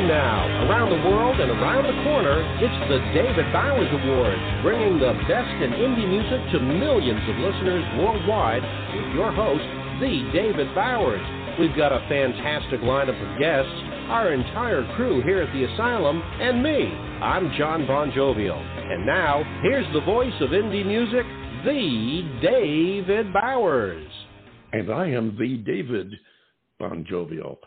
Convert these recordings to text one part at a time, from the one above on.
And now, around the world and around the corner, it's the David Bowers Awards, bringing the best in indie music to millions of listeners worldwide with your host, the David Bowers. We've got a fantastic lineup of guests, our entire crew here at the Asylum, and me. I'm John Bon Jovial. And now, here's the voice of indie music, the David Bowers. And I am the David Bon Jovial.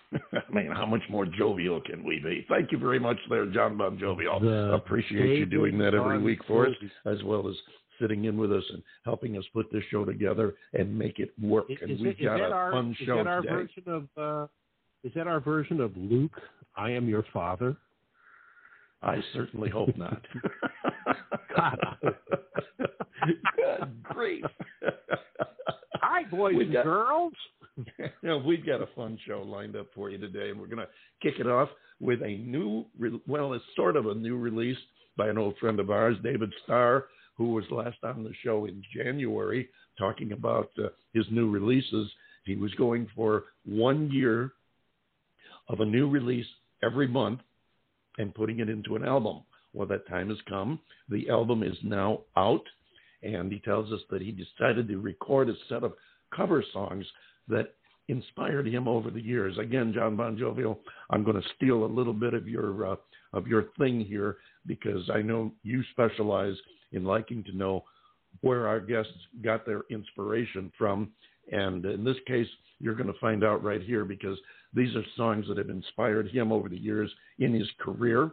I mean, how much more jovial can we be? Thank you very much, there, John Bon Jovial. The Appreciate you doing that every week for us, as well as sitting in with us and helping us put this show together and make it work. Is, and we've got a our, fun show is that our today. version of? Uh, is that our version of Luke? I am your father. I certainly hope not. God. Grief. Hi, boys We've and got- girls. we've got a fun show lined up for you today, and we're going to kick it off with a new, well, it's sort of a new release by an old friend of ours, David Starr, who was last on the show in January talking about uh, his new releases. He was going for one year of a new release every month and putting it into an album. Well, that time has come. The album is now out, and he tells us that he decided to record a set of cover songs that inspired him over the years. Again, John Bon Jovial, I'm going to steal a little bit of your uh, of your thing here because I know you specialize in liking to know where our guests got their inspiration from, and in this case, you're going to find out right here because these are songs that have inspired him over the years in his career.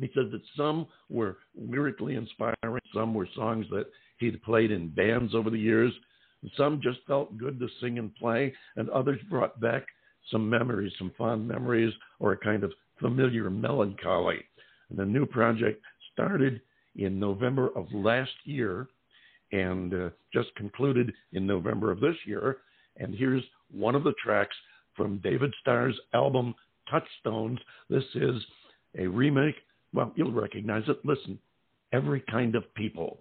He says that some were lyrically inspiring, some were songs that he'd played in bands over the years, some just felt good to sing and play, and others brought back some memories, some fond memories, or a kind of familiar melancholy. And the new project started in November of last year and uh, just concluded in November of this year. And here's one of the tracks from David Starr's album Touchstones. This is a remake. Well, you'll recognize it. Listen, Every Kind of People.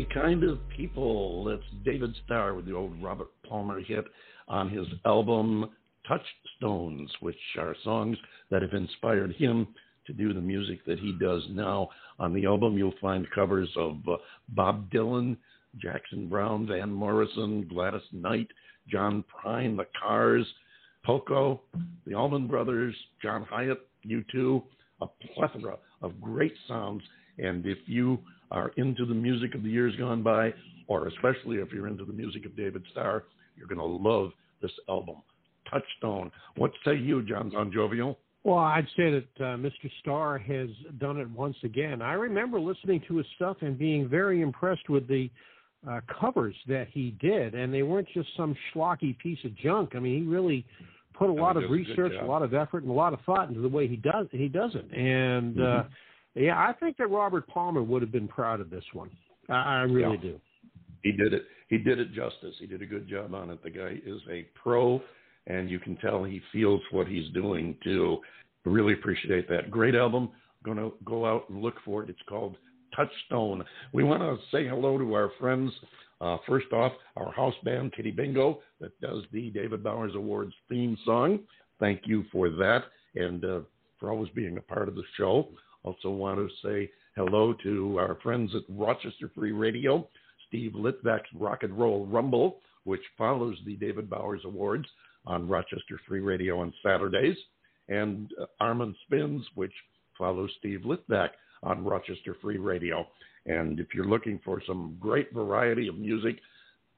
Every kind of people. That's David Starr with the old Robert Palmer hit on his album Touchstones, which are songs that have inspired him to do the music that he does now. On the album, you'll find covers of uh, Bob Dylan, Jackson Browne, Van Morrison, Gladys Knight, John Prine, The Cars, Poco, the Allman Brothers, John Hiatt, U2, a plethora of great sounds. And if you are into the music of the years gone by, or especially if you're into the music of David Starr, you're going to love this album. Touchstone. What say you, John Bon Jovial? Well, I'd say that uh, Mr. Starr has done it once again. I remember listening to his stuff and being very impressed with the uh, covers that he did, and they weren't just some schlocky piece of junk. I mean, he really put a lot of research, a, a, lot of effort, and a lot of thought into the way he does he does it. And uh, mm-hmm. uh, yeah, I think that Robert Palmer would have been proud of this one. I, I really yeah. do. He did it. He did it justice. He did a good job on it. The guy is a pro and you can tell he feels what he's doing too. Really appreciate that. Great album. Going to go out and look for it. It's called Touchstone. We want to say hello to our friends. Uh, first off, our house band, Kitty Bingo, that does the David Bowers Awards theme song. Thank you for that and uh, for always being a part of the show. Also, want to say hello to our friends at Rochester Free Radio, Steve Litvak's Rock and Roll Rumble, which follows the David Bowers Awards on Rochester Free Radio on Saturdays, and Armin Spins, which follows Steve Litvak on Rochester Free Radio. And if you're looking for some great variety of music,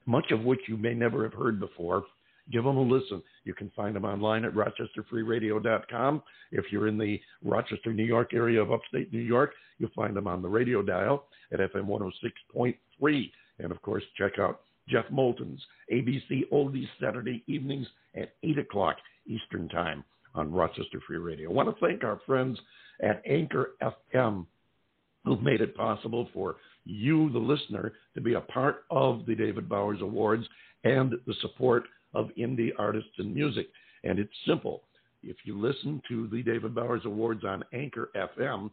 much of which you may never have heard before, give them a listen. You can find them online at rochesterfreeradio.com. If you're in the Rochester, New York area of upstate New York, you'll find them on the radio dial at FM 106.3. And of course, check out Jeff Moulton's ABC Oldies Saturday evenings at 8 o'clock Eastern Time on Rochester Free Radio. I want to thank our friends at Anchor FM who've made it possible for you, the listener, to be a part of the David Bowers Awards and the support of indie artists and music. And it's simple. If you listen to the David Bowers Awards on Anchor FM,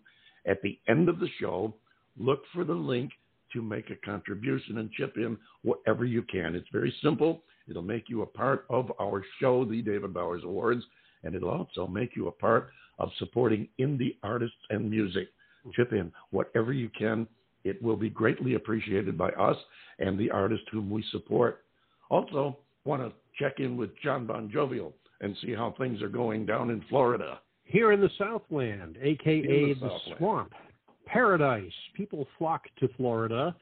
at the end of the show, look for the link to make a contribution and chip in whatever you can. It's very simple. It'll make you a part of our show, the David Bowers Awards, and it'll also make you a part of supporting indie artists and music. Chip in whatever you can. It will be greatly appreciated by us and the artists whom we support. Also, want to check in with John Bon Jovial and see how things are going down in Florida. Here in the Southland, aka the, the Southland. Swamp paradise. People flock to Florida,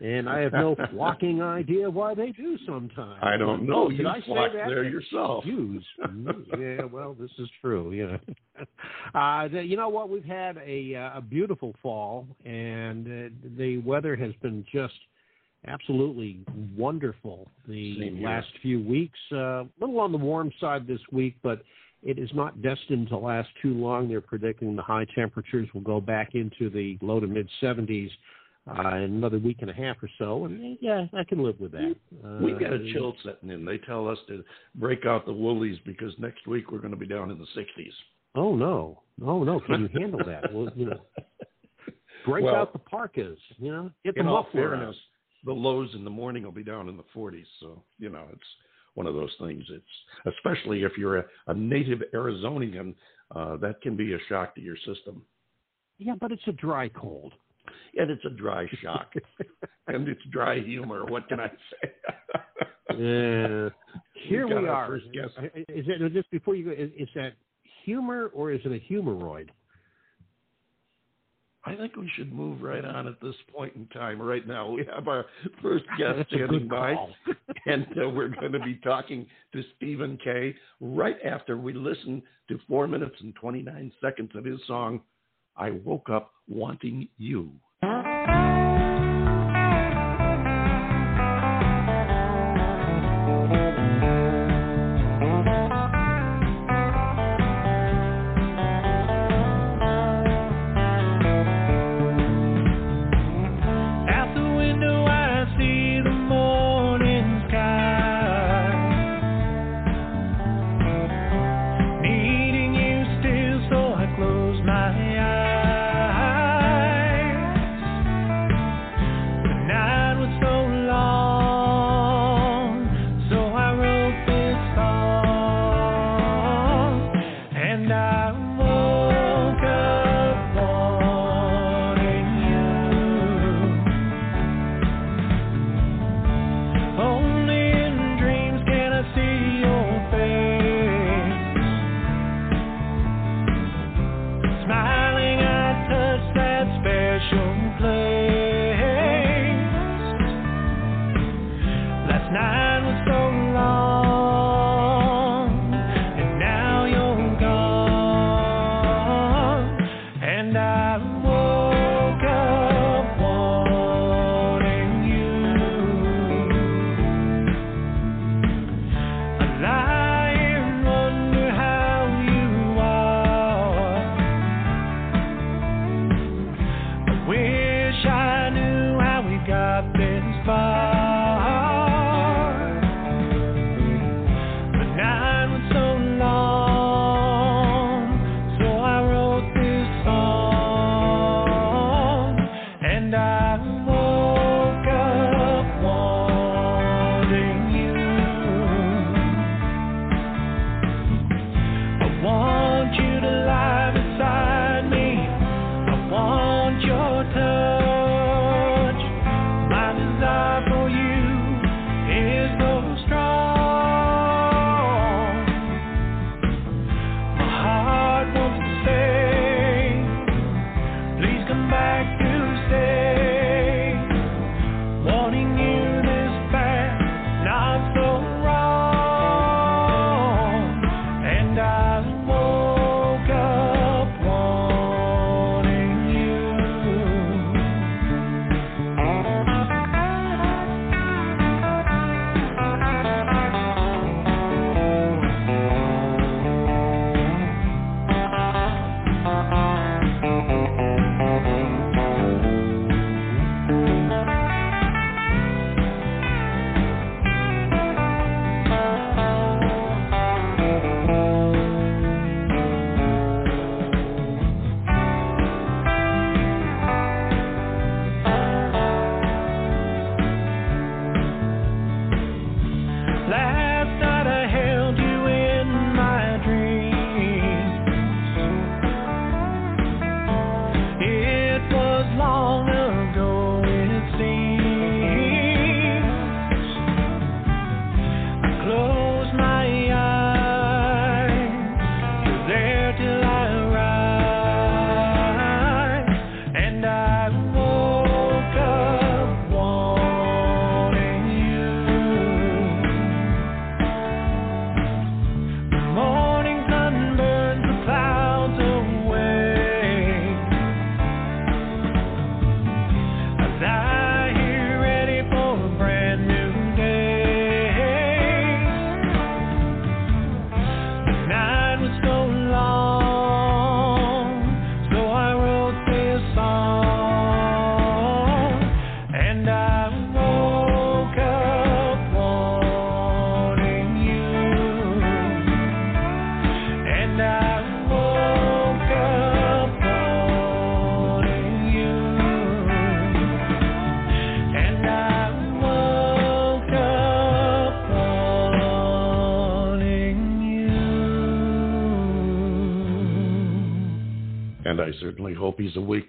and I have no flocking idea why they do sometimes. I don't know. Oh, you I flock there yourself. Use. yeah, well, this is true. You know, uh, the, you know what? We've had a, uh, a beautiful fall, and uh, the weather has been just absolutely wonderful the last few weeks. Uh, a little on the warm side this week, but it is not destined to last too long. They're predicting the high temperatures will go back into the low to mid 70s uh, in another week and a half or so. And yeah, I can live with that. Uh, We've got a chill setting in. They tell us to break out the woolies because next week we're going to be down in the 60s. Oh no, oh no! Can you handle that? Well, you know, break well, out the parkas. You know, get the muffler. Fairness, the lows in the morning will be down in the 40s. So you know, it's one of those things. It's especially if you're a, a native Arizonian, uh, that can be a shock to your system. Yeah, but it's a dry cold. And it's a dry shock. and it's dry humor. What can I say? yeah. Here we are. Is it just before you go? Is, is that humor or is it a humeroid? I think we should move right on at this point in time. Right now, we have our first guest standing by, and uh, we're going to be talking to Steven K right after we listen to four minutes and 29 seconds of his song, I Woke Up Wanting You.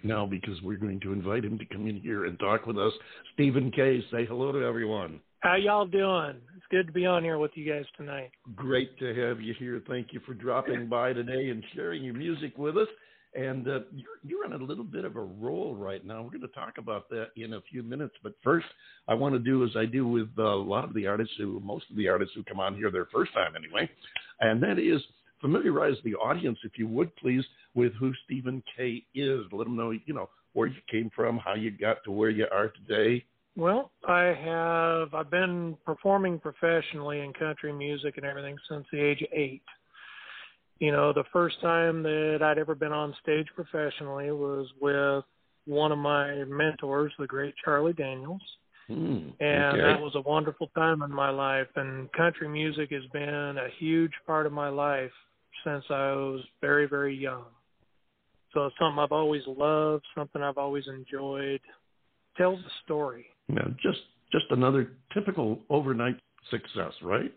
Now because we're going to invite him to come in here and talk with us. Steven K, say hello to everyone. How y'all doing? It's good to be on here with you guys tonight. Great to have you here. Thank you for dropping by today and sharing your music with us. And uh, you're, you're on a little bit of a roll right now. We're going to talk about that in a few minutes. But first, I want to do as I do with uh, a lot of the artists who, most of the artists who come on here their first time anyway, and that is familiarize the audience, if you would please, with who Steven K is. Let them know, you know, where you came from, how you got to where you are today. Well, I have I've been performing professionally in country music and everything since the age of eight. You know, the first time that I'd ever been on stage professionally was with one of my mentors, the great Charlie Daniels. Hmm, And okay. that was a wonderful time in my life. And country music has been a huge part of my life since I was very, very young. So it's something I've always loved, something I've always enjoyed. Tells a story. Now, just just another typical overnight success, right?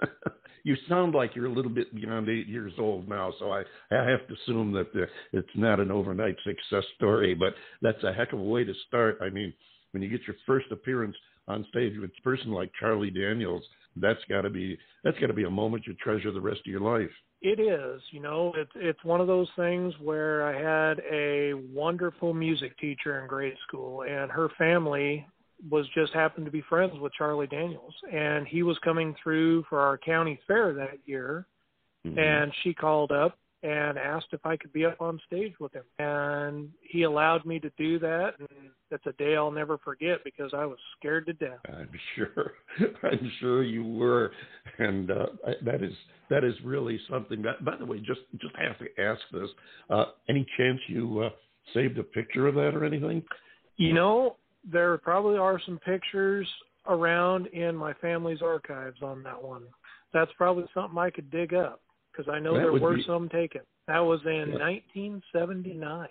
you sound like you're a little bit beyond eight years old now, so I, I have to assume that uh, it's not an overnight success story, but that's a heck of a way to start. I mean, when you get your first appearance on stage with a person like Charlie Daniels, that's got to be that's got to be a moment you treasure the rest of your life. It is, you know, it's it's one of those things where I had a wonderful music teacher in grade school, and her family was just happened to be friends with Charlie Daniels, and he was coming through for our county fair that year, Mhm. and she called up and asked if I could be up on stage with him, and he allowed me to do that, and that's a day I'll never forget because I was scared to death. I'm sure. I'm sure you were, and uh, that is that is really something. That, by the way, just just have to ask this: uh, any chance you uh, saved a picture of that or anything? You know, there probably are some pictures around in my family's archives on that one. That's probably something I could dig up because I know That there were be- some taken. That was in Yeah. 1979.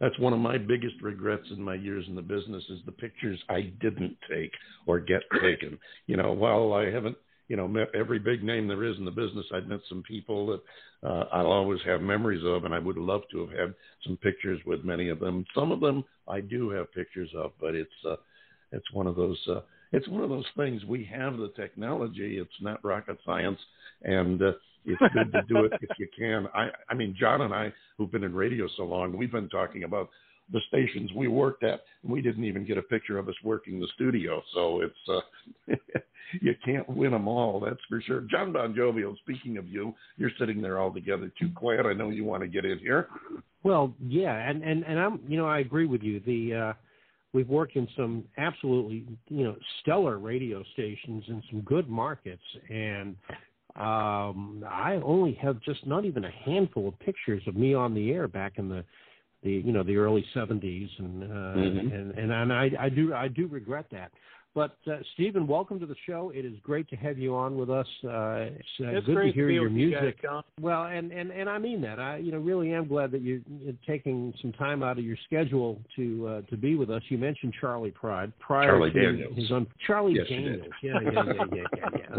That's one of my biggest regrets in my years in the business is the pictures I didn't take or get taken. You know, while I haven't, you know, met every big name there is in the business, I've met some people that uh, I'll always have memories of, and I would love to have had some pictures with many of them. Some of them I do have pictures of, but it's uh, it's one of those uh, it's one of those things. We have the technology; it's not rocket science, and uh, it's good to do it if you can. I I mean, John and I, who've been in radio so long, we've been talking about the stations we worked at. and We didn't even get a picture of us working the studio, so it's uh, you can't win them all. That's for sure. John Bon Jovial. Speaking of you, you're sitting there all together too quiet. I know you want to get in here. Well, yeah, and and and I'm you know I agree with you. The uh, we've worked in some absolutely you know stellar radio stations in some good markets, and um, I only have just not even a handful of pictures of me on the air back in the the you know the early 70s, and uh, Mhm. and and and I I do I do regret that. But uh, Steven, welcome to the show. It is great to have you on with us. Uh, it's uh, it's good great to hear be your with you guys, music. Well, and, and, and I mean that. I you know really am glad that you're, you're taking some time out of your schedule to uh, to be with us. You mentioned Charley Pride. Prior Charlie to Daniels. His un- Charlie Yes. Daniels. Yeah, yeah, yeah, yeah, yeah. yeah.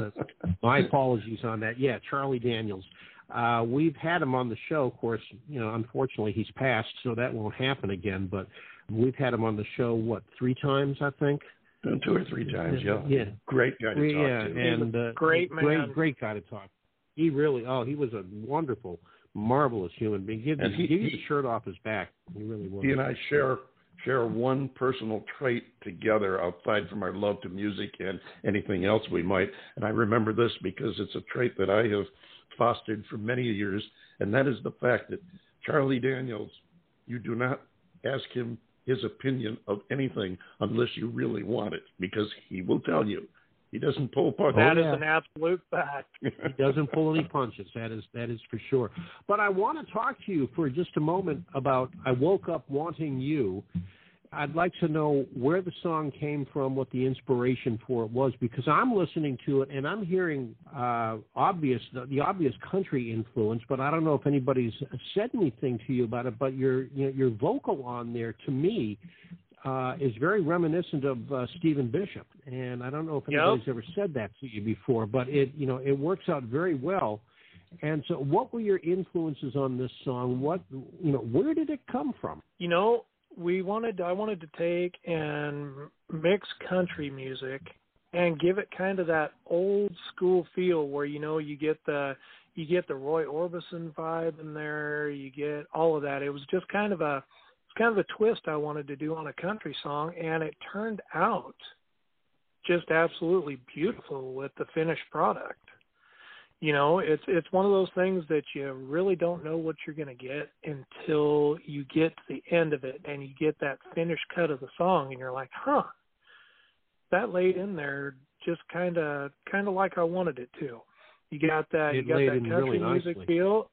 Uh, my apologies on that. Yeah, Charlie Daniels. Uh, we've had him on the show. Of course, you know, unfortunately he's passed, so that won't happen again. But we've had him on the show what three times, I think. Two or three times, yeah. Yeah. Great guy to talk yeah, to. and uh, Great man. great, great guy to talk. He really, oh, he was a wonderful, marvelous human being. Give, And he- give you he- the shirt off his back. He really was. He and I share share one personal trait together outside from our love to music and anything else we might. And I remember this because it's a trait that I have fostered for many years, and that is the fact that Charlie Daniels, you do not ask him his opinion of anything unless you really want it, because he will tell you. He doesn't pull punches. Oh, that is yeah. an absolute fact. he doesn't pull any punches. That is that is for sure. But I want to talk to you for just a moment about "I Woke Up Wanting You." I'd like to know where the song came from, what the inspiration for it was, because I'm listening to it and I'm hearing uh, obvious the, the obvious country influence, but I don't know if anybody's said anything to you about it. But your you know, your vocal on there to me uh, is very reminiscent of uh, Stephen Bishop, and I don't know if Yep. anybody's ever said that to you before, but it you know it works out very well. And so, what were your influences on this song? What you know, where did it come from? you know, we wanted I wanted to take and mix country music and give it kind of that old school feel where you know you get the you get the Roy Orbison vibe in there, you get all of that. It was just kind of a it's kind of a twist I wanted to do on a country song and it turned out just absolutely beautiful with the finished product you know it's it's one of those things that you really don't know what you're going to get until you get to the end of it and you get that finished cut of the song and you're like huh that laid in there just kind of kind of like I wanted it to. You got that It you got that country really music nicely. feel.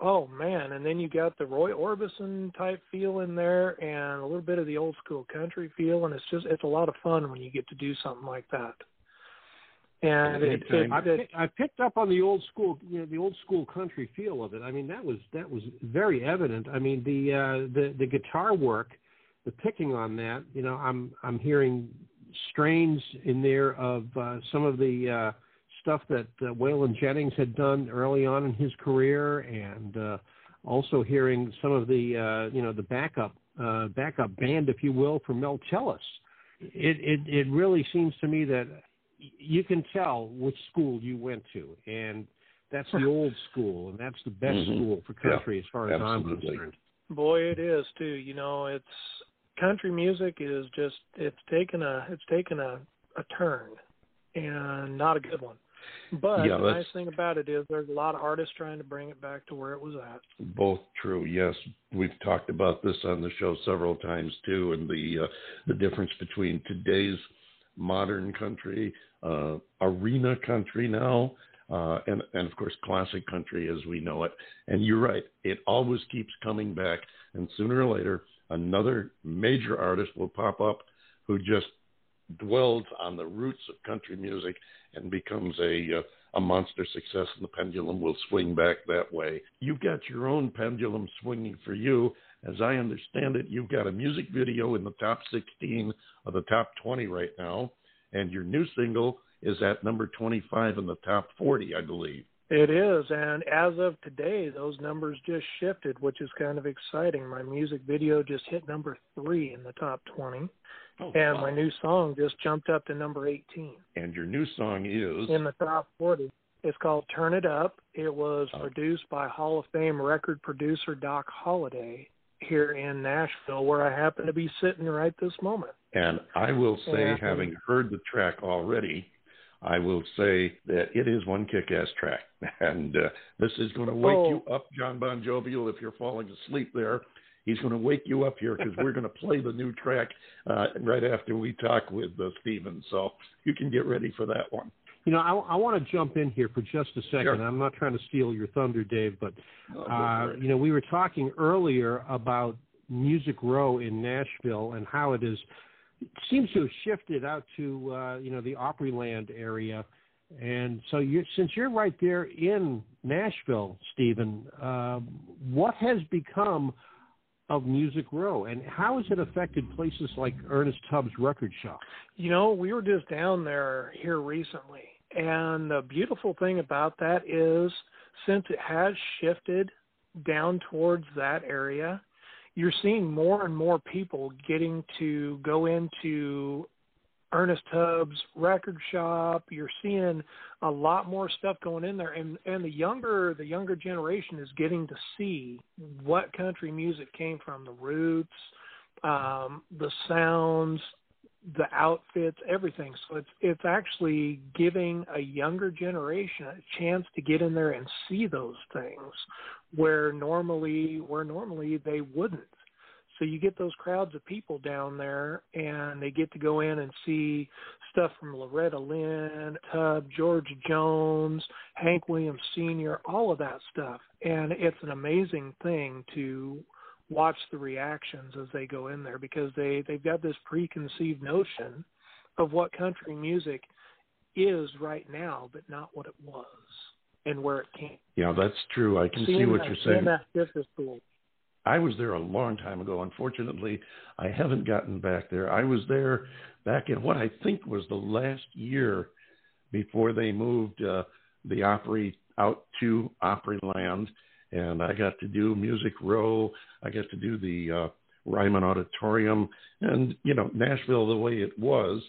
Oh man. And then you got the Roy Orbison type feel in there and a little bit of the old school country feel and it's just it's a lot of fun when you get to do something like that and it, it, I, it, I picked up on the old school, you know, the old school country feel of it. I mean, that was that was very evident. I mean, the uh, the the guitar work, the picking on that. You know, I'm I'm hearing strains in there of uh, some of the uh, stuff that uh, Waylon Jennings had done early on in his career, and uh, also hearing some of the uh, you know the backup uh, backup band, if you will, from Mel Tillis. It it it really seems to me that you can tell which school you went to, and that's the old school, and that's the best Mhm. school for Yeah, country as far as I'm concerned. Boy, it is too. You know, it's country music is just it's taken a it's taken a a turn and not a good one. But Yeah, the nice thing about it is there's a lot of artists trying to bring it back to where it was at. Both true. Yes, we've talked about this on the show several times too, and the uh, the difference between today's modern country, uh, arena country now, uh, and and of course classic country as we know it. And you're right; it always keeps coming back, and sooner or later, another major artist will pop up who just dwells on the roots of country music and becomes a uh, a monster success, and the pendulum will swing back that way. You've got your own pendulum swinging for you. As I understand it, you've got a music video in the top 16 of the top 20 right now, and your new single is at number 25 in the top 40, I believe. It is, and as of today, those numbers just shifted, which is kind of exciting. My music video just hit number three in the top 20, Oh, and wow. my new song just jumped up to number 18 and your new song is in the top 40. It's called Turn It Up. It was Oh. produced by Hall of Fame record producer Doc Holliday here in Nashville, where I happen to be sitting right this moment. And I will say, having heard the track already, I will say that it is one kick-ass track, and uh, this is going to wake Oh. you up, John Bon Jovial. If you're falling asleep there, he's going to wake you up here because we're going to play the new track uh, right after we talk with uh, Steven. So you can get ready for that one. You know, I, I want to jump in here for just a second. Sure. I'm not trying to steal your thunder, Dave, but Oh, uh, you know, we were talking earlier about Music Row in Nashville and how it is it seems to have shifted out to uh, you know the Opryland area. And so, you since you're right there in Nashville, Steven, uh, what has become of Music Row, and how has it affected places like Ernest Tubbs Record Shop? You know, we were just down there here recently, and the beautiful thing about that is since it has shifted down towards that area, you're seeing more and more people getting to go into Ernest Tubbs record shop. You're seeing a lot more stuff going in there and and the younger the younger generation is getting to see what country music came from, the roots, um, the sounds, the outfits, everything. So it's it's actually giving a younger generation a chance to get in there and see those things where normally where normally they wouldn't. So you get those crowds of people down there and they get to go in and see stuff from Loretta Lynn, Tubb, George Jones, Hank Williams Sr., all of that stuff. And it's an amazing thing to watch the reactions as they go in there because they they've got this preconceived notion of what country music is right now, but not what it was and where it came. Yeah, that's true. I can see what you're saying. That shift is cool. I was there a long time ago. Unfortunately, I haven't gotten back there. I was there back in what I think was the last year before they moved uh, the Opry out to Opryland, and I got to do Music Row. I got to do the uh, Ryman Auditorium, and you know Nashville the way it was.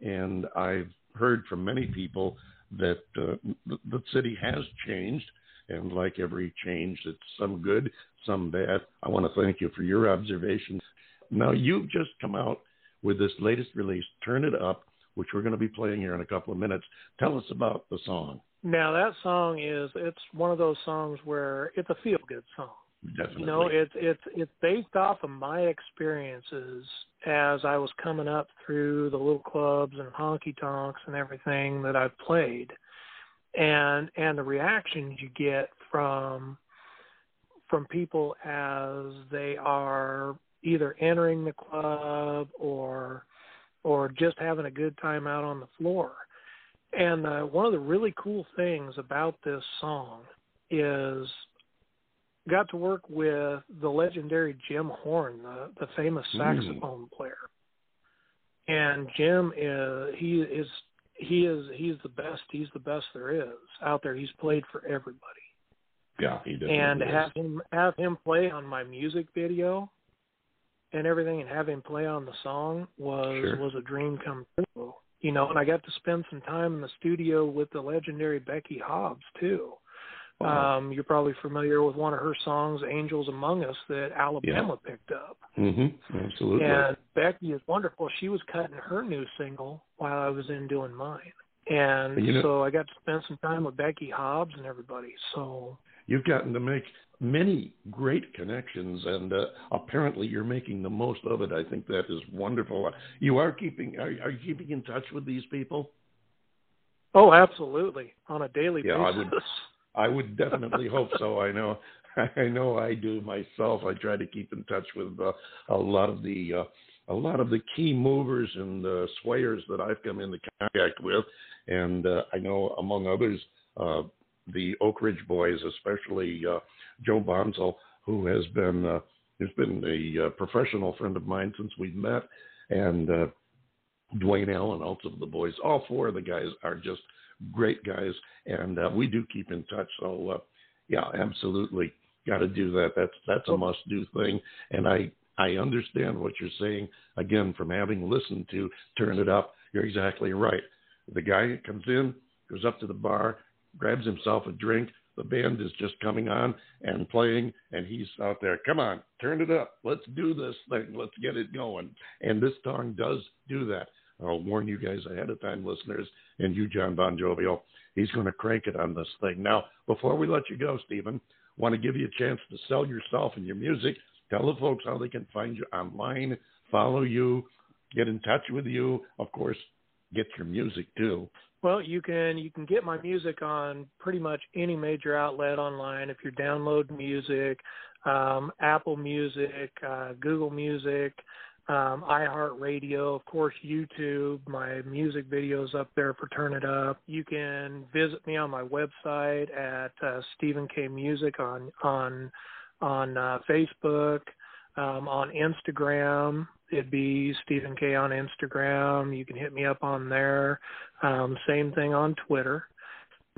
And I've heard from many people that uh, the, the city has changed, and like every change, it's some good, some bad. I want to thank you for your observations. Now, you've just come out with this latest release, Turn It Up, which we're going to be playing here in a couple of minutes. Tell us about the song. Now that song is it's one of those songs where it's a feel good song. Definitely. You know, it's it's it's based off of my experiences as I was coming up through the little clubs and honky tonks and everything that I've played, and and the reactions you get from from people as they are either entering the club or or just having a good time out on the floor. And uh, one of the really cool things about this song is got to work with the legendary Jim Horn, the, the famous Mm. saxophone player. And Jim is he is he is he's the best he's the best there is out there. He's played for everybody. yeah, he definitely And have him have him play on my music video and everything and have him play on the song was Sure. was a dream come true. You know, and I got to spend some time in the studio with the legendary Becky Hobbs too, Wow. Um, you're probably familiar with one of her songs, "Angels Among Us," that Alabama picked up. hmm Absolutely. And Becky is wonderful. She was cutting her new single while I was in doing mine. And You know- so I got to spend some time with Becky Hobbs and everybody. So You've gotten to make many great connections, and uh, apparently you're making the most of it. I think that is wonderful. You are keeping are, are you keeping in touch with these people? Oh, absolutely. On a daily Yeah, I basis. would- I would definitely hope so. I know, I know, I do myself. I try to keep in touch with uh, a lot of the uh, a lot of the key movers and uh, swayers that I've come into contact with, and uh, I know among others uh, the Oak Ridge Boys, especially uh, Joe Bonsall, who has been uh, has been a uh, professional friend of mine since we've met, and uh, Duane Allen, also the boys. All four of the guys are just great guys, and uh, we do keep in touch. So, uh, yeah, absolutely, got to do that. That's that's a must do thing, and I I understand what you're saying. Again, from having listened to Turn It Up, you're exactly right. The guy comes in, goes up to the bar, grabs himself a drink. The band is just coming on and playing, and he's out there. Come on, turn it up. Let's do this thing. Let's get it going. And this song does do that. I'll warn you guys ahead of time, listeners, and you, John Bon Jovial. He's going to crank it on this thing. Now, before we let you go, Steven, want to give you a chance to sell yourself and your music. Tell the folks how they can find you online, follow you, get in touch with you. Of course, get your music too. Well, you can you can get my music on pretty much any major outlet online. If you download music, um, Apple Music, uh, Google Music, um, iHeartRadio, of course, YouTube. My music videos up there for Turn It Up. You can visit me on my website at uh, Steven K Music on on on uh, Facebook, um, on Instagram. It'd be Steven K on Instagram. You can hit me up on there. Um, same thing on Twitter.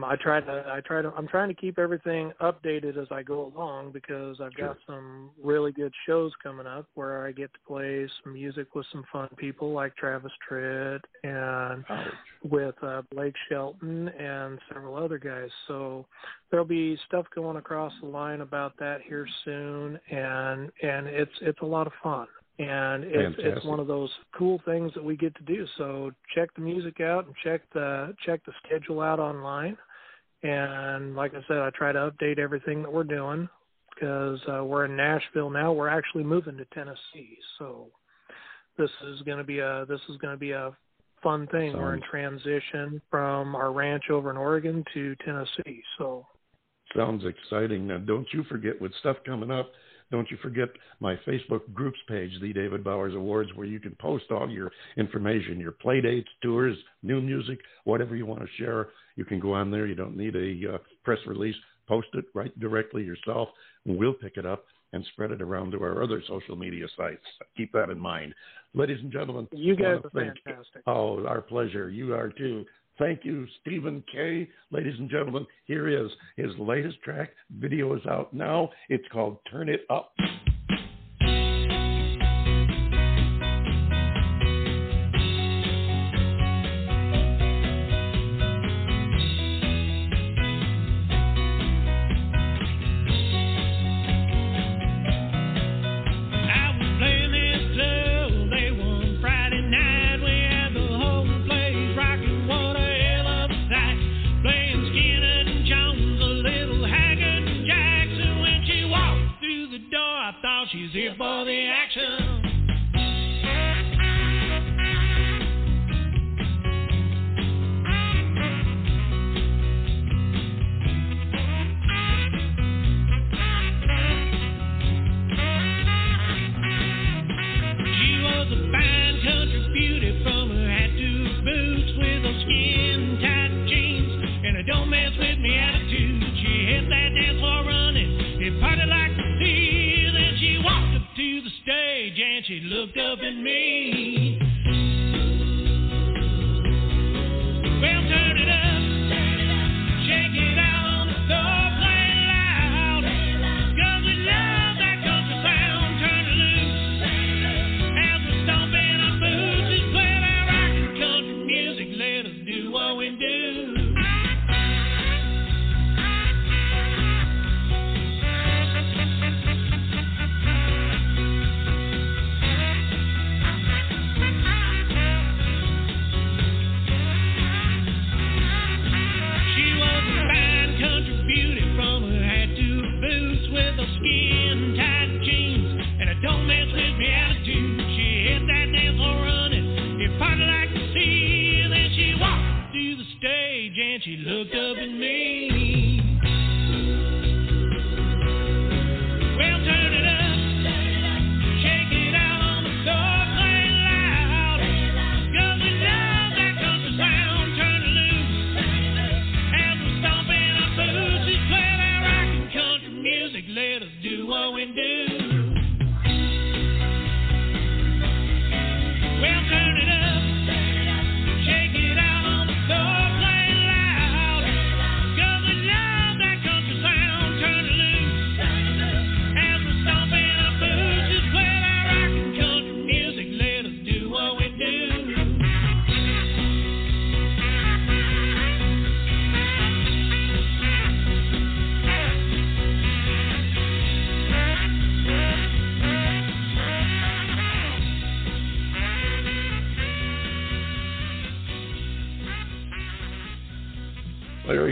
I try to I try to I'm trying to keep everything updated as I go along because I've got some really good shows coming up where I get to play some music with some fun people like Travis Tritt and Ouch. with uh, Blake Shelton and several other guys. So there'll be stuff going across the line about that here soon, and and it's it's a lot of fun. And it's Fantastic. it's one of those cool things that we get to do. So check the music out and check the check the schedule out online. And like I said, I try to update everything that we're doing because uh, we're in Nashville now. We're actually moving to Tennessee, so this is going to be a this is going to be a fun thing. We're in transition from our ranch over in Oregon to Tennessee. So Sounds exciting. Now, don't you forget with stuff coming up. Don't you forget my Facebook groups page, the David Bowers Awards, where you can post all your information, your play dates, tours, new music, whatever you want to share. You can go on there. You don't need a uh, press release. Post it right directly yourself, and we'll pick it up and spread it around to our other social media sites. Keep that in mind, ladies and gentlemen. you guys are thank- fantastic. Oh, our pleasure. You are too. Thank you, Steven K. Ladies and gentlemen, here is his latest track. Video is out now. It's called Turn It Up.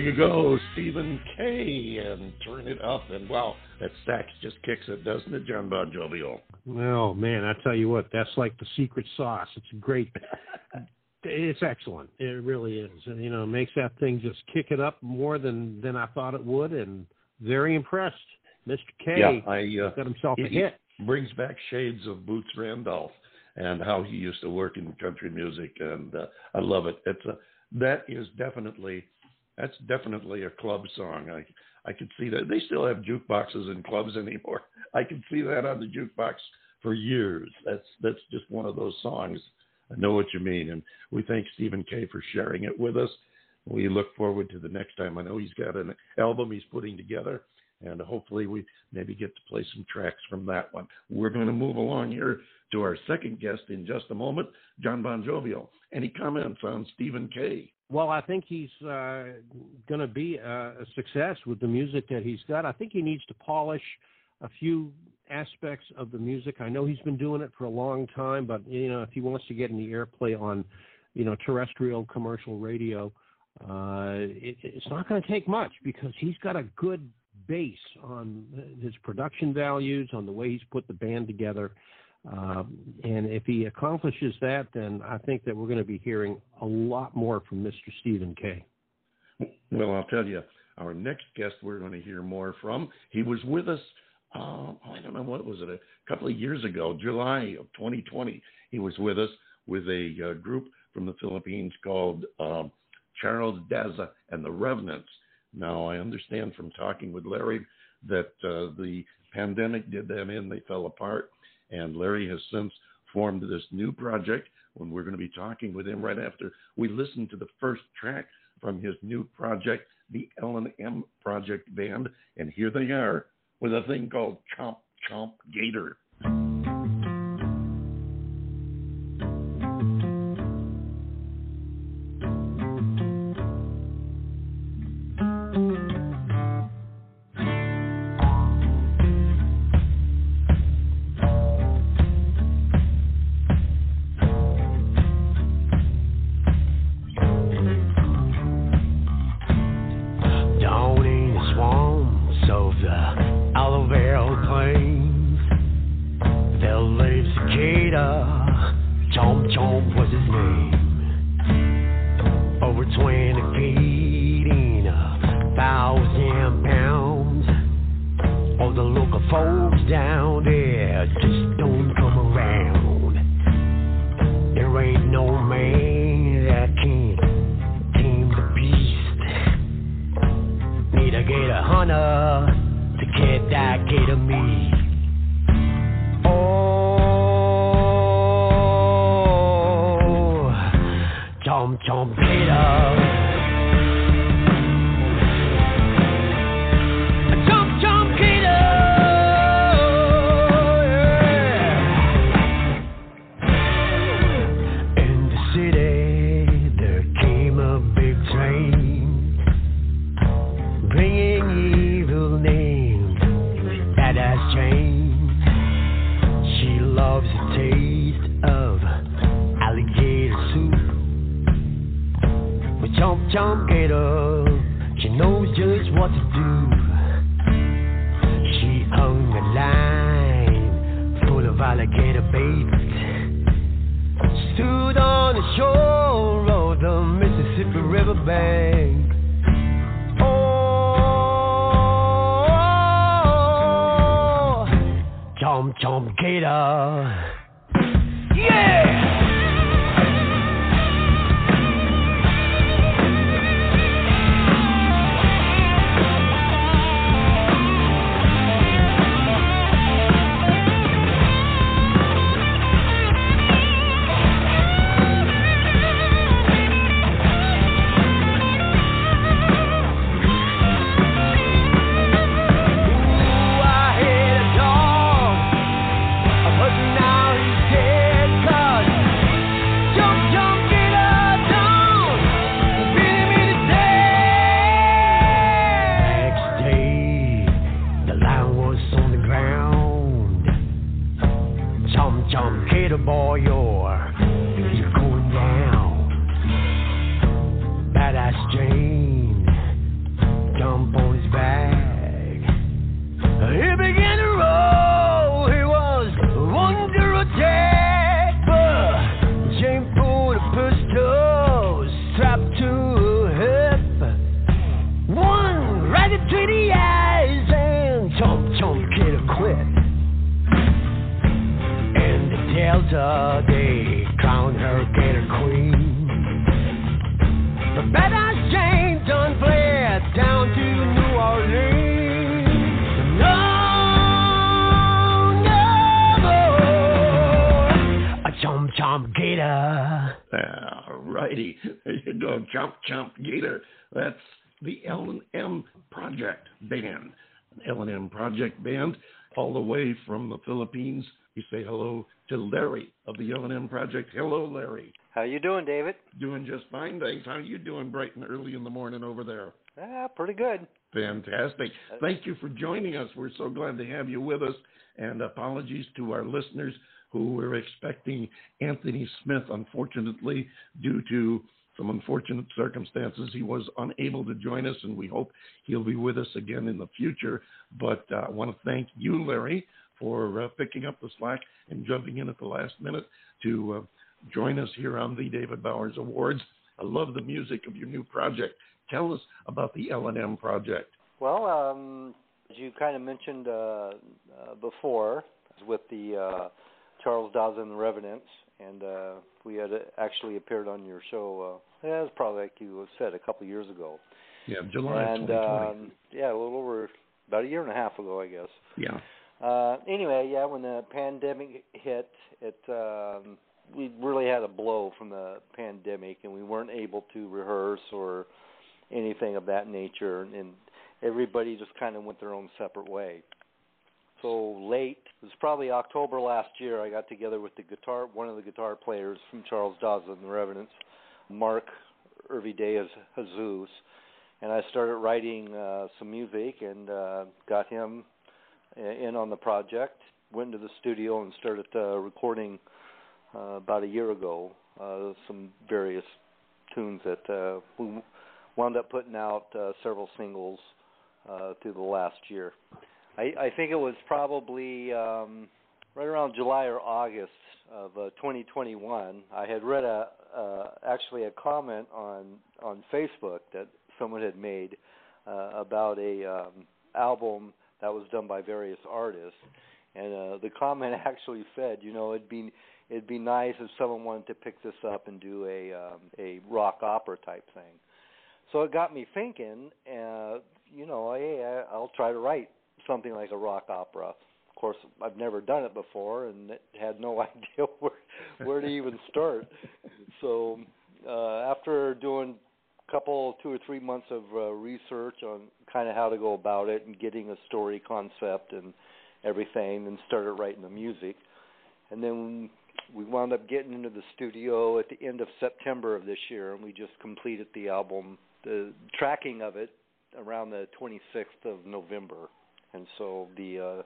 You go, Steven K. And turn it up. And wow, that sax just kicks it, doesn't it, John Bon Jovial? Oh man, I tell you what, that's like the secret sauce. It's great. It's excellent. It really is. And, you know, it makes that thing just kick it up more than than I thought it would. And very impressed, Mr. K. Yeah, I uh, got himself a hit. brings back shades of Boots Randolph and how he used to work in country music, and uh, I love it. It's a that is definitely that's definitely a club song. I I could see that they still have jukeboxes in clubs anymore. I could see that on the jukebox for years. That's that's just one of those songs. I know what you mean, and we thank Steven K for sharing it with us. We look forward to the next time. I know he's got an album he's putting together, and hopefully we maybe get to play some tracks from that one. We're going to move along here to our second guest in just a moment, John Bon Jovial. Any comments on Steven K? Well, I think he's uh, going to be a, a success with the music that he's got. I think he needs to polish a few aspects of the music. I know he's been doing it for a long time, but you know, if he wants to get any airplay on, you know, terrestrial commercial radio, uh, it, it's not going to take much because he's got a good base on his production values, on the way he's put the band together. Um, and if he accomplishes that, then I think that we're going to be hearing a lot more from Mr. Steven K. Well, I'll tell you, our next guest we're going to hear more from. He was with us. Uh, I don't know what was it, a couple of years ago, July of 2020. He was with us with a uh, group from the Philippines called um, Charles Daza and the Revenants. Now, I understand from talking with Larry that uh, the pandemic did them in; they fell apart, and Larry has since formed this new project. When we're going to be talking with him right after we listen to the first track from his new project, the L&M Project Band, and here they are with a thing called Chomp Chomp Gator. The Philippines. We say hello to Larry of the L&M Project. Hello, Larry. How you doing, David? Doing just fine, thanks. How are you doing bright and early in the morning over there? Ah, pretty good. Fantastic. Uh, Thank you for joining us. We're so glad to have you with us. And apologies to our listeners who were expecting Anthony Smith. Unfortunately, due to some unfortunate circumstances, he was unable to join us, and we hope he'll be with us again in the future. But uh, I want to thank you, Larry, for uh, picking up the slack and jumping in at the last minute to uh, join us here on the David Bowers Awards. I love the music of your new project. Tell us about the L&M project. Well, um, as you kind of mentioned uh, uh, before, with the uh, Charles Dawson and the Revenants, and uh, we had actually appeared on your show. Uh, yeah, it was probably like you said a couple of years ago. Yeah, July and 2020. um, yeah, a little over about a year and a half ago, I guess. yeah. Uh, anyway, yeah, when the pandemic hit, it um, we really had a blow from the pandemic, and we weren't able to rehearse or anything of that nature, and everybody just kind of went their own separate way. So late, it was probably October last year. I got together with the guitar, one of the guitar players from Charles Dawson the Revenants, Mark Ervie DeJesus, and I started writing uh, some music and uh, got him in on the project. Went to the studio and started uh, recording uh, about a year ago uh, some various tunes that uh, we wound up putting out uh, several singles uh, through the last year. I, I think it was probably um, right around July or August of uh, 2021. I had read a uh, actually a comment on on Facebook that someone had made uh, about a um, album that was done by various artists, and uh, the comment actually said, you know, it'd be it'd be nice if someone wanted to pick this up and do a um, a rock opera type thing. So it got me thinking, uh, you know, hey, I'll try to write something like a rock opera. Of course, I've never done it before and had no idea where where to even start. So uh, after doing a couple, two or three months of uh, research on kind of how to go about it and getting a story concept and everything, and started writing the music. And then we wound up getting into the studio at the end of September of this year, and we just completed the album, the tracking of it around the 26th of November. And so the uh,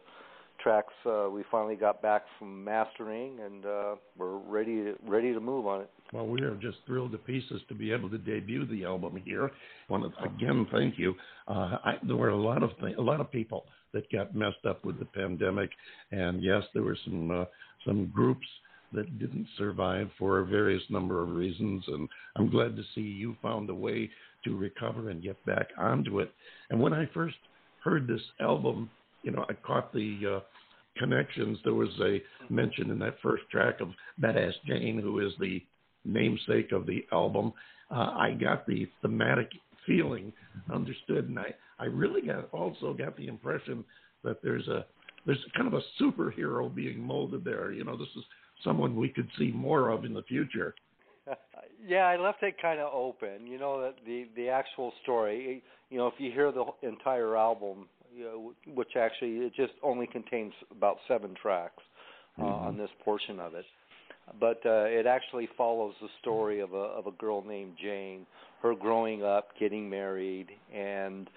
tracks uh, we finally got back from mastering, and uh, we're ready to, ready to move on it. Well, we are just thrilled to pieces to be able to debut the album here. Want to again thank you. Uh, I, there were a lot of th- a lot of people that got messed up with the pandemic, and yes, there were some uh, some groups that didn't survive for a various number of reasons. And I'm glad to see you found a way to recover and get back onto it. And when I first heard this album, you know, I caught the uh, connections. There was a mention in that first track of Badass Jane, who is the namesake of the album. Uh, I got the thematic feeling understood, and I, I really got also got the impression that there's a there's kind of a superhero being molded there. You know, this is someone we could see more of in the future. yeah, I left it kind of open. You know that the the actual story. You know, if you hear the entire album, you know, which actually it just only contains about seven tracks uh, Mhm. on this portion of it, but uh, it actually follows the story of a of a girl named Jane, her growing up, getting married, and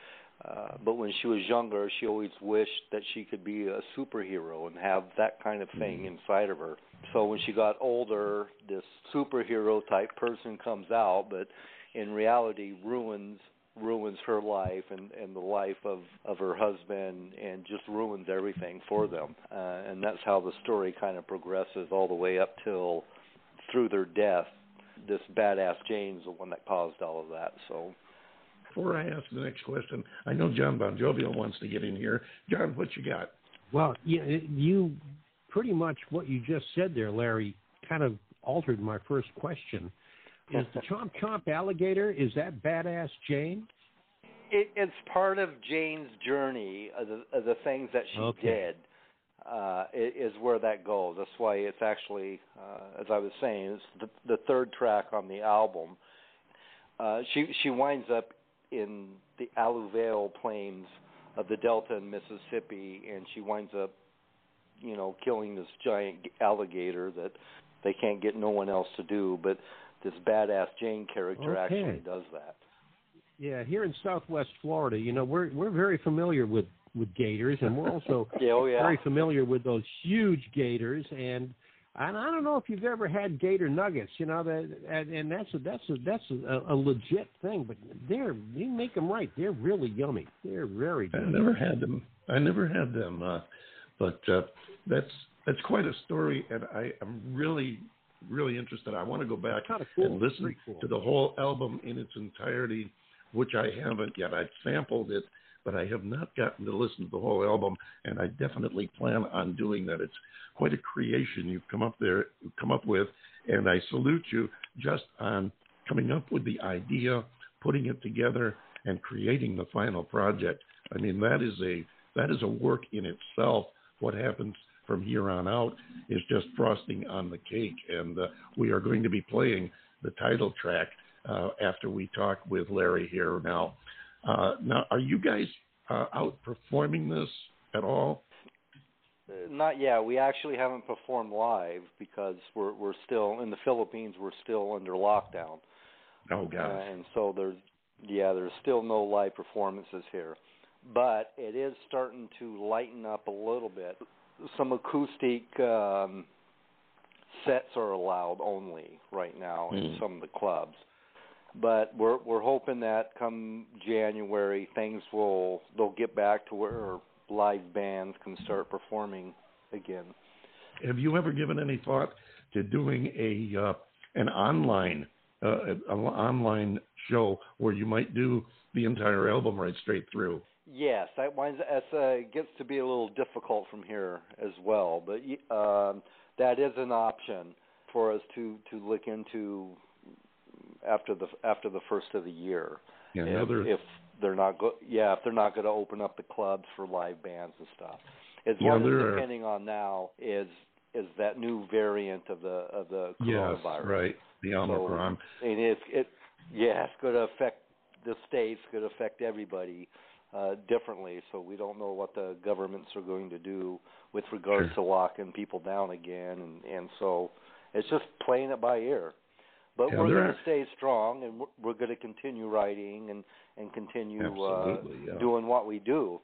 uh, but when she was younger, she always wished that she could be a superhero and have that kind of thing inside of her. So when she got older, this superhero type person comes out, but in reality ruins ruins her life and and the life of of her husband and just ruins everything for them. Uh, and that's how the story kind of progresses all the way up till through their death. This badass Jane's the one that caused all of that. So Before I ask the next question, I know John Bon Jovial wants to get in here. John, what you got? Well, you, you pretty much what you just said there, Larry, kind of altered my first question. Is the Chomp Chomp alligator, is that badass Jane? it, it's part of Jane's journey of the, of the things that she Okay. did. Uh, is where that goes. That's why it's actually, uh, as I was saying, it's the, the third track on the album. Uh, she she winds up in the alluvial plains of the Delta in Mississippi, and she winds up, you know, killing this giant alligator that they can't get no one else to do. But this badass Jane character Okay. actually does that. Yeah, here in Southwest Florida, you know, we're we're very familiar with with gators, and we're also Yeah, oh yeah. very familiar with those huge gators. And and I don't know if you've ever had gator nuggets, you know, that and, and that's a that's a that's a, a legit thing. But they're you make them right, they're really yummy. They're very I never had them. I never had them. Uh, but uh, that's that's quite a story, and I am really really interested. I want to go back cool. and listen cool. to the whole album in its entirety, which I haven't yet. I've sampled it, but I have not gotten to listen to the whole album, and I definitely plan on doing that. It's quite a creation you've come up there, come up with, and I salute you just on coming up with the idea, putting it together, and creating the final project. I mean, that is a that is a work in itself. What happens from here on out is just frosting on the cake, and uh, we are going to be playing the title track uh, after we talk with Larry here now. Uh, now, are you guys uh, out performing this at all? Uh, Not yet. We actually haven't performed live because we're we're still in the Philippines. We're still under lockdown, Oh uh, gosh, and so there's yeah, there's still no live performances here. But it is starting to lighten up a little bit. Some acoustic um, sets are allowed only right now in Mm. some of the clubs. But we're we're hoping that come January things will they'll get back to where live bands can start performing again. have you ever given any thought to doing a uh, an online uh, an online show where you might do the entire album right straight through? Yes, that winds as uh, gets to be a little difficult from here as well, but um, that is an option for us to to look into after the after the first of the year. Yeah, if, another if they're not go yeah if they're not going to open up the clubs for live bands and stuff. As Yeah, one is there are- depending on now is is that new variant of the of the yes, coronavirus. right, the Omicron. And it's it yeah, it's going to affect the states, going to affect everybody uh, differently. So we don't know what the governments are going to do with regards Sure. to locking people down again, and and so it's just playing it by ear. But Yeah, we're going to stay strong, and we're, we're going to continue writing and and continue uh, yeah. doing what we do.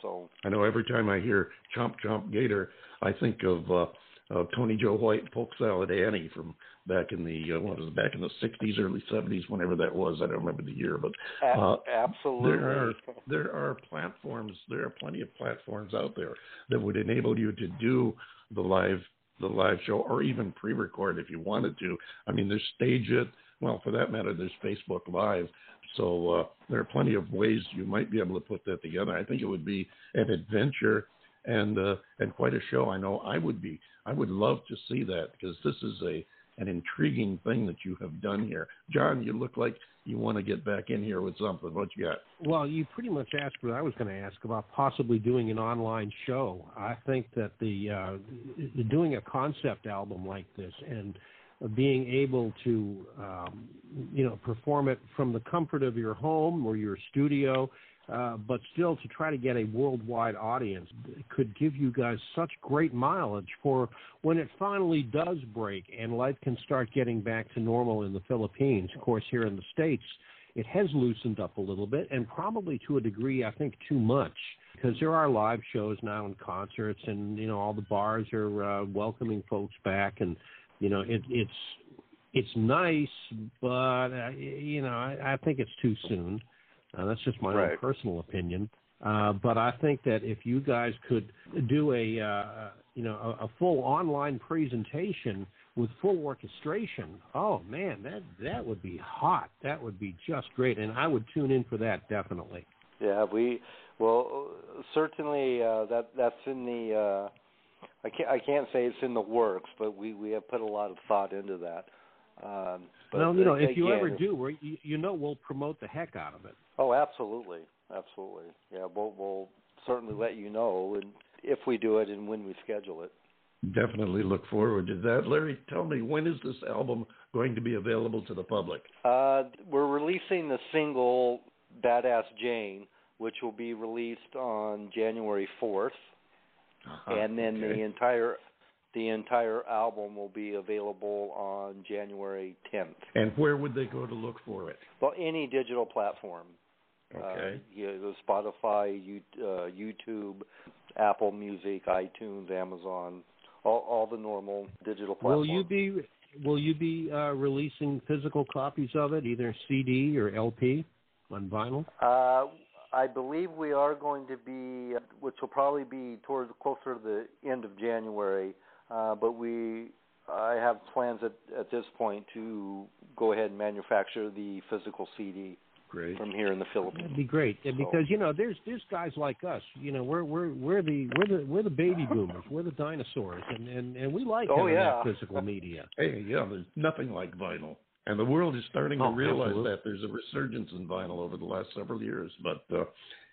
So I know every time I hear Chomp Chomp Gator, I think of uh, uh, Tony Joe White, Polk Salad Annie from back in the uh, what was it, back in the '60s, early '70s, whenever that was. I don't remember the year, but Uh, absolutely. there are there are platforms, there are plenty of platforms out there that would enable you to do the live the live show or even pre-record if you wanted to. I mean, there's StageIt. Well, for that matter, there's Facebook Live. So uh, there are plenty of ways you might be able to put that together. I think it would be an adventure, and uh, and quite a show. I know I would be. I would love to see that because this is a an intriguing thing that you have done here. John, you look like you want to get back in here with something. What you got? Well, you pretty much asked what I was going to ask about possibly doing an online show. I think that the uh, doing a concept album like this and being able to um, you know perform it from the comfort of your home or your studio uh, but still to try to get a worldwide audience could give you guys such great mileage for when it finally does break and life can start getting back to normal in the Philippines. Of course, here in the States, it has loosened up a little bit and probably to a degree, I think, too much because there are live shows now and concerts and, you know, all the bars are uh, welcoming folks back and, you know, it, it's, it's nice, but uh, you know, I, I think it's too soon. Uh, that's just my Right. own personal opinion. Uh, but I think that if you guys could do a uh, you know a, a full online presentation with full orchestration, oh man, that that would be hot. That would be just great, and I would tune in for that definitely. Yeah, we well certainly uh, that that's in the. Uh, I can't I can't say it's in the works, but we we have put a lot of thought into that. Um, but well, you know, if you again, ever do, you, you know, we'll promote the heck out of it. Oh, absolutely, absolutely. Yeah, we'll we'll certainly let you know and if we do it and when we schedule it. Definitely look forward to that. Larry, tell me when is this album going to be available to the public? Uh, we're releasing the single "Badass Jane," which will be released on January fourth, Uh-huh, and then okay. the entire the entire album will be available on January tenth. And where would they go to look for it? Well, any digital platform. Okay. Uh, you know, Spotify, you, uh, YouTube, Apple Music, iTunes, Amazon, all, all the normal digital platforms. Will you be Will you be uh, releasing physical copies of it, either CD or LP on vinyl? Uh, I believe we are going to be, which will probably be towards closer to the end of January. Uh, but we, I have plans at at this point to go ahead and manufacture the physical CD Great. from here in the Philippines. That'd be great Yeah, So- because you know there's there's guys like us. You know we're we're we're the we're the we're the baby boomers. We're the dinosaurs, and and and we like Oh, yeah. physical media. Hey, yeah, there's nothing like vinyl. And the world is starting to Oh, realize absolutely. that there's a resurgence in vinyl over the last several years. But uh,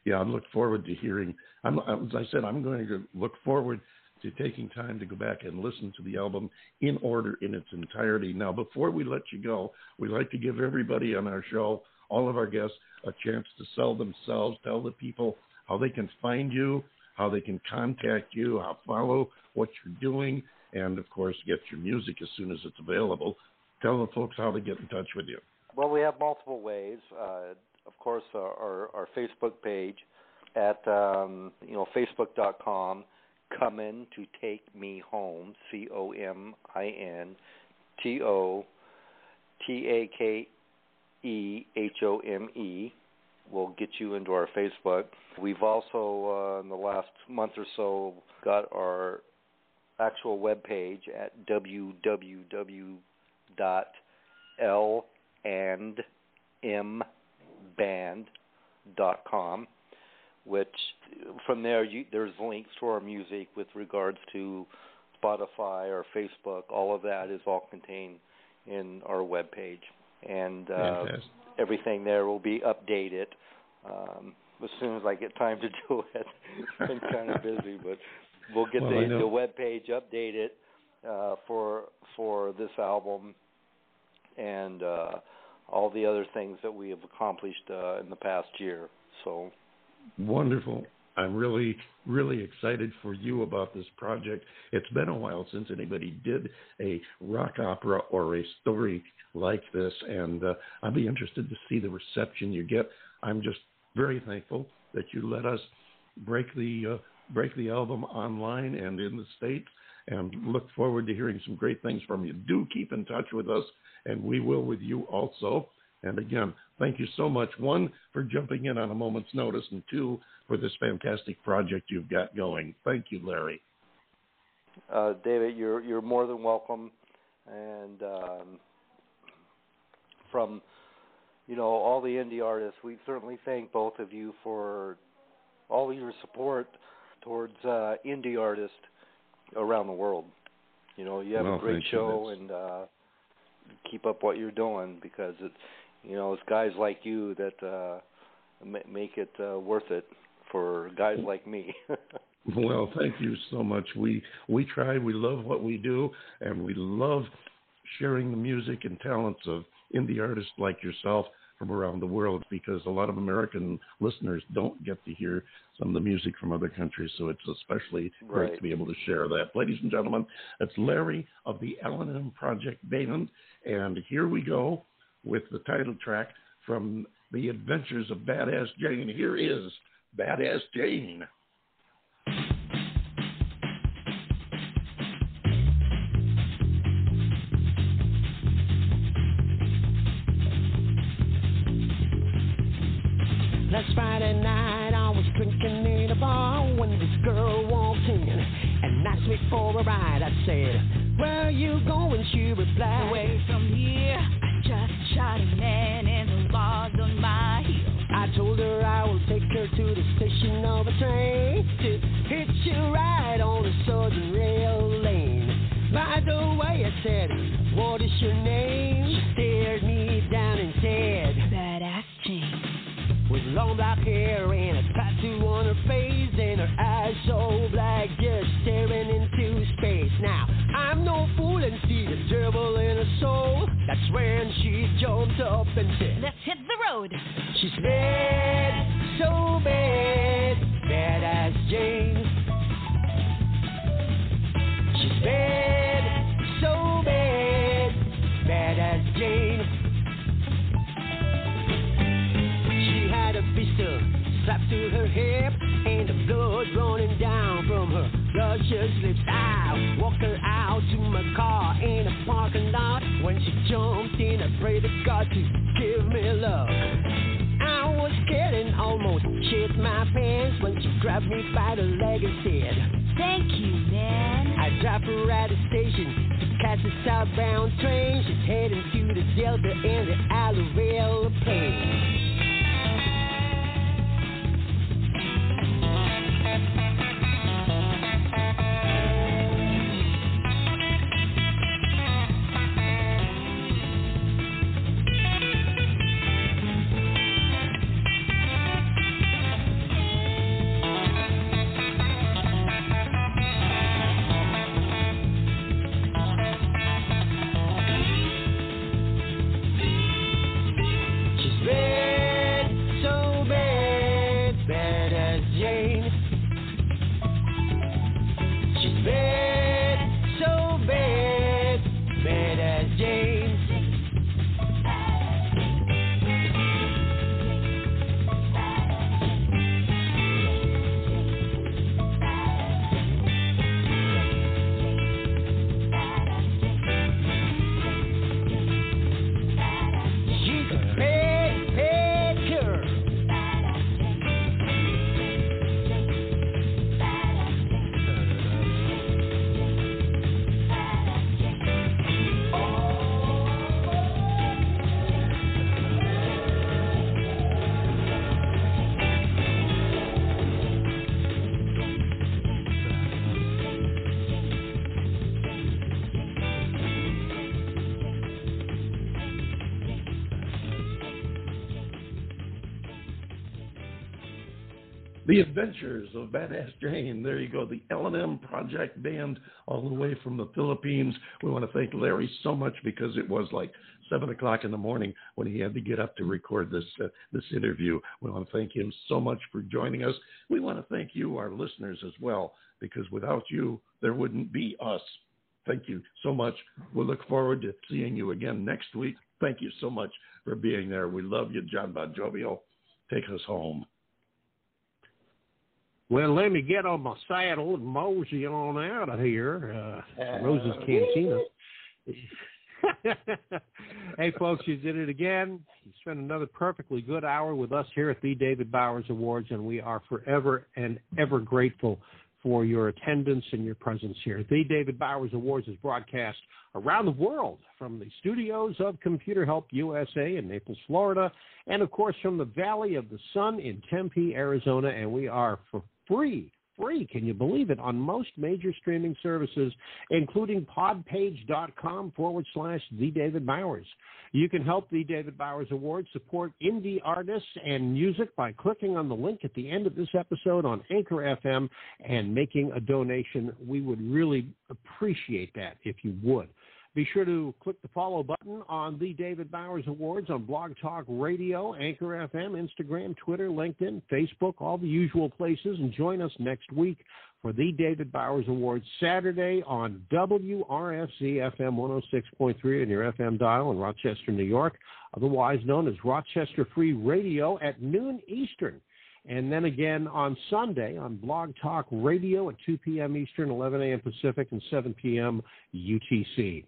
yeah, I'm look forward to hearing. I'm, as I said, I'm going to look forward to taking time to go back and listen to the album in order in its entirety. Now, before we let you go, we'd like to give everybody on our show, all of our guests, a chance to sell themselves, tell the people how they can find you, how they can contact you, how follow what you're doing, and of course, get your music as soon as it's available. Tell the folks how to get in touch with you. Well, we have multiple ways. Uh, of course, our, our, our Facebook page at um, you know facebook.com. Coming to take me home. C O M I N T O T A K E H O M E will get you into our Facebook. We've also, uh, in the last month or so, got our actual web page at www l and m band dot com which from there you, there's links to our music with regards to Spotify or Facebook all of that is all contained in our web page and uh, everything there will be updated um, as soon as I get time to do it. Been kind of busy, but we'll get Well, the, the web page updated uh, for for this album and uh, all the other things that we have accomplished uh, in the past year. So Wonderful. I'm really, really excited for you about this project. It's been a while since anybody did a rock opera or a story like this, and uh, I'll be interested to see the reception you get. I'm just very thankful that you let us break the uh, break the album online and in the states, and look forward to hearing some great things from you. Do keep in touch with us, and we will with you also. And again, thank you so much. One, for jumping in on a moment's notice, and two, for this fantastic project you've got going. Thank you, Larry. uh, David, you're you're more than welcome, and um, from you know all the indie artists, we certainly thank both of you for all your support towards uh, indie artists around the world. You know, you have Well, a great show, and uh, keep up what you're doing because it's you know it's guys like you that uh, ma- make it uh, worth it for guys like me. Well, thank you so much. We we try. We love what we do, and we love sharing the music and talents of indie artists like yourself from around the world because a lot of American listeners don't get to hear some of the music from other countries. So it's especially great to be able to share that. Ladies and gentlemen, it's Larry of the L&M Project Band, and here we go with the title track from The Adventures of Badass Jane. Here is Badass Jane. Last Friday night I was drinking in a bar when this girl walked in and asked me for a ride. I said, Where are you going? She replied, Away from here, A man and the laws on my heels. I told her I will take her to the station of a train to hitch a ride on the southern rail lane. By the way, I said, What is your name? She stared me down and said, Badass Jane. with long black hair and a tattoo on her face and her eyes so black just staring into space now i'm no fool and see the devil in her soul that's when she up and said Let's hit the road. she's bad so mad, bad as jane she's bad so mad, bad as jane She had a pistol strapped to her hip and the blood running down from her luscious lips. I walked her out parking lot. When she jumped in, I prayed to God to give me love. I was scared and almost shit my pants when she grabbed me by the leg and said, Thank you, man. I dropped her at the station to catch the southbound train. She's heading to the Delta in the Alabama plain. Adventures of Badass Jane. There you go. The L&M Project Band, all the way from the Philippines. We want to thank Larry so much because it was like seven o'clock in the morning when he had to get up to record this uh, this interview. We want to thank him so much for joining us. We want to thank you, our listeners, as well, because without you, there wouldn't be us. Thank you so much. We'll look forward to seeing you again next week. Thank you so much for being there. We love you, John Bon Jovial. Take us home. Well, let me get on my saddle and mosey on out of here. Uh, Rose's Cantina. hey, folks, you did it again. You spent another perfectly good hour with us here at the David Bowers Awards, and we are forever and ever grateful for your attendance and your presence here. The David Bowers Awards is broadcast around the world from the studios of Computer Help USA in Naples, Florida, and of course from the Valley of the Sun in Tempe, Arizona, and we are for free free. Can you believe it? On most major streaming services, including podpage.com forward slash The David Bowers. You can help the David Bowers Award support indie artists and music by clicking on the link at the end of this episode on Anchor FM and making a donation. We would really appreciate that if you would. Be sure to click the follow button on the David Bowers Awards on Blog Talk Radio, Anchor FM, Instagram, Twitter, LinkedIn, Facebook, all the usual places, and join us next week for the David Bowers Awards Saturday on WRFZ FM 106.3 on your FM dial in Rochester, New York, otherwise known as Rochester Free Radio at noon Eastern. And then again on Sunday on Blog Talk Radio at 2 p.m. Eastern, 11 a.m. Pacific, and 7 p.m. UTC.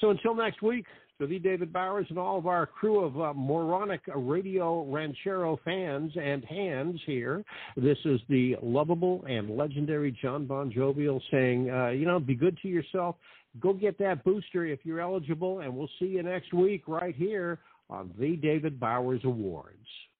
So until next week, to the David Bowers and all of our crew of uh, moronic radio ranchero fans and hands here, this is the lovable and legendary John Bon Jovial saying, uh, you know, be good to yourself. Go get that booster if you're eligible, and we'll see you next week right here on the David Bowers Awards.